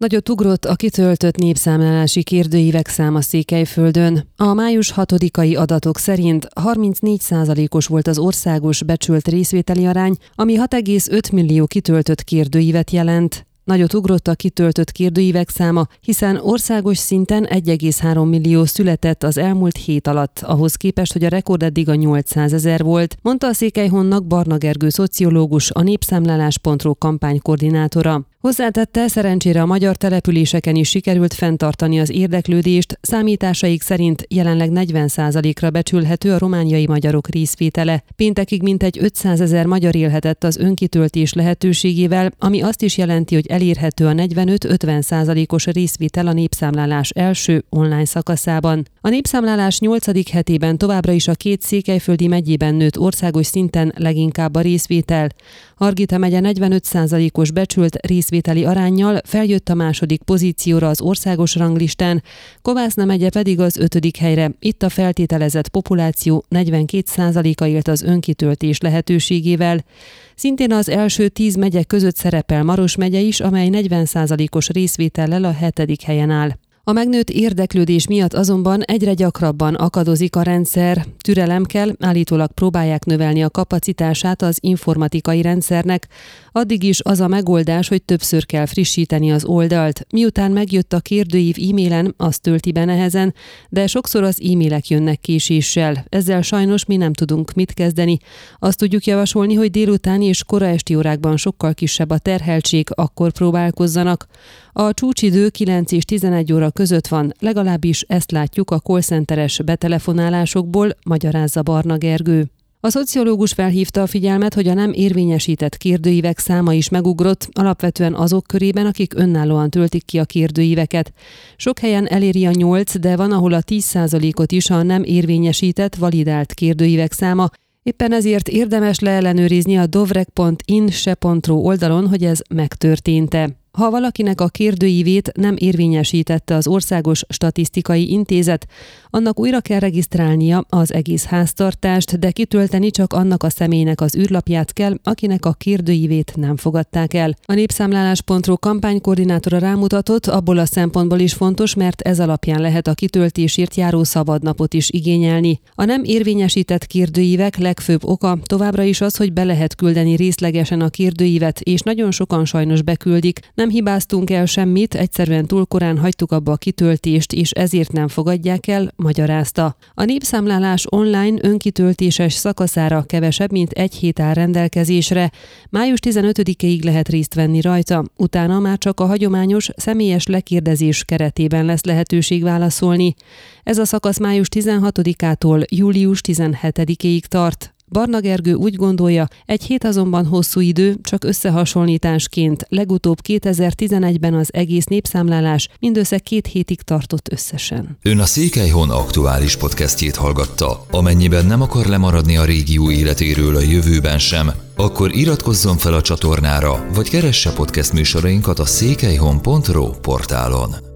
Nagyot ugrott a kitöltött népszámlálási kérdőívek száma Székelyföldön. A május 6-ai adatok szerint 34%-os volt az országos becsült részvételi arány, ami 6,5 millió kitöltött kérdőívet jelent. Nagyot ugrott a kitöltött kérdőívek száma, hiszen országos szinten 1,3 millió született az elmúlt hét alatt, ahhoz képest, hogy a rekord eddig a 800 ezer volt, mondta a Székelyhonnak Barna Gergő szociológus, a népszámlálás.ro kampánykoordinátora. Hozzátette, szerencsére a magyar településeken is sikerült fenntartani az érdeklődést, számításaik szerint jelenleg 40%-ra becsülhető a romániai magyarok részvétele. Péntekig mintegy 500 ezer magyar élhetett az önkitöltés lehetőségével, ami azt is jelenti, hogy elérhető a 45-50%-os részvétel a népszámlálás első online szakaszában. A népszámlálás 8. hetében továbbra is a két székelyföldi megyében nőtt országos szinten leginkább a részvétel. Argita megye 45%-os becsült részvételi arányjal feljött a második pozícióra az országos ranglistán, Kovászna megye pedig az ötödik helyre. Itt a feltételezett populáció 42%-a élt az önkitöltés lehetőségével. Szintén az első tíz megye között szerepel Maros megye is, amely 40%-os részvétellel a hetedik helyen áll. A megnőtt érdeklődés miatt azonban egyre gyakrabban akadozik a rendszer. Türelem kell, állítólag próbálják növelni a kapacitását az informatikai rendszernek. Addig is az a megoldás, hogy többször kell frissíteni az oldalt. Miután megjött a kérdőív e-mailen, azt tölti be nehezen, de sokszor az e-mailek jönnek késéssel. Ezzel sajnos mi nem tudunk mit kezdeni. Azt tudjuk javasolni, hogy délutáni és kora esti órákban sokkal kisebb a terheltség, akkor próbálkozzanak. A csúcsidő 9 és 11 óra között van, legalábbis ezt látjuk a callcenteres betelefonálásokból, magyarázza Barna Gergő. A szociológus felhívta a figyelmet, hogy a nem érvényesített kérdőívek száma is megugrott, alapvetően azok körében, akik önállóan töltik ki a kérdőíveket. Sok helyen eléri a 8, de van, ahol a 10%-ot is a nem érvényesített, validált kérdőívek száma, Éppen ezért érdemes leellenőrizni a dovrek.in.se.ro oldalon, hogy ez megtörtént-e. Ha valakinek a kérdőívét nem érvényesítette az Országos Statisztikai Intézet, annak újra kell regisztrálnia az egész háztartást, de kitölteni csak annak a személynek az űrlapját kell, akinek a kérdőívét nem fogadták el. A népszámlálás.ro kampánykoordinátora rámutatott, abból a szempontból is fontos, mert ez alapján lehet a kitöltésért járó szabadnapot is igényelni. A nem érvényesített kérdőívek legfőbb oka továbbra is az, hogy be lehet küldeni részlegesen a kérdőívet, és nagyon sokan sajnos beküldik, nem hibáztunk el semmit, egyszerűen túl korán hagytuk abba a kitöltést, és ezért nem fogadják el, magyarázta. A népszámlálás online önkitöltéses szakaszára kevesebb, mint egy hét áll rendelkezésre. Május 15-ig lehet részt venni rajta, utána már csak a hagyományos személyes lekérdezés keretében lesz lehetőség válaszolni. Ez a szakasz május 16-ától július 17-ig tart. Barna Gergő úgy gondolja, egy hét azonban hosszú idő, csak összehasonlításként legutóbb 2011-ben az egész népszámlálás mindössze két hétig tartott összesen. Ön a Székelyhon aktuális podcastjét hallgatta. Amennyiben nem akar lemaradni a régió életéről a jövőben sem, akkor iratkozzon fel a csatornára, vagy keresse podcast műsorainkat a székelyhon.pro portálon.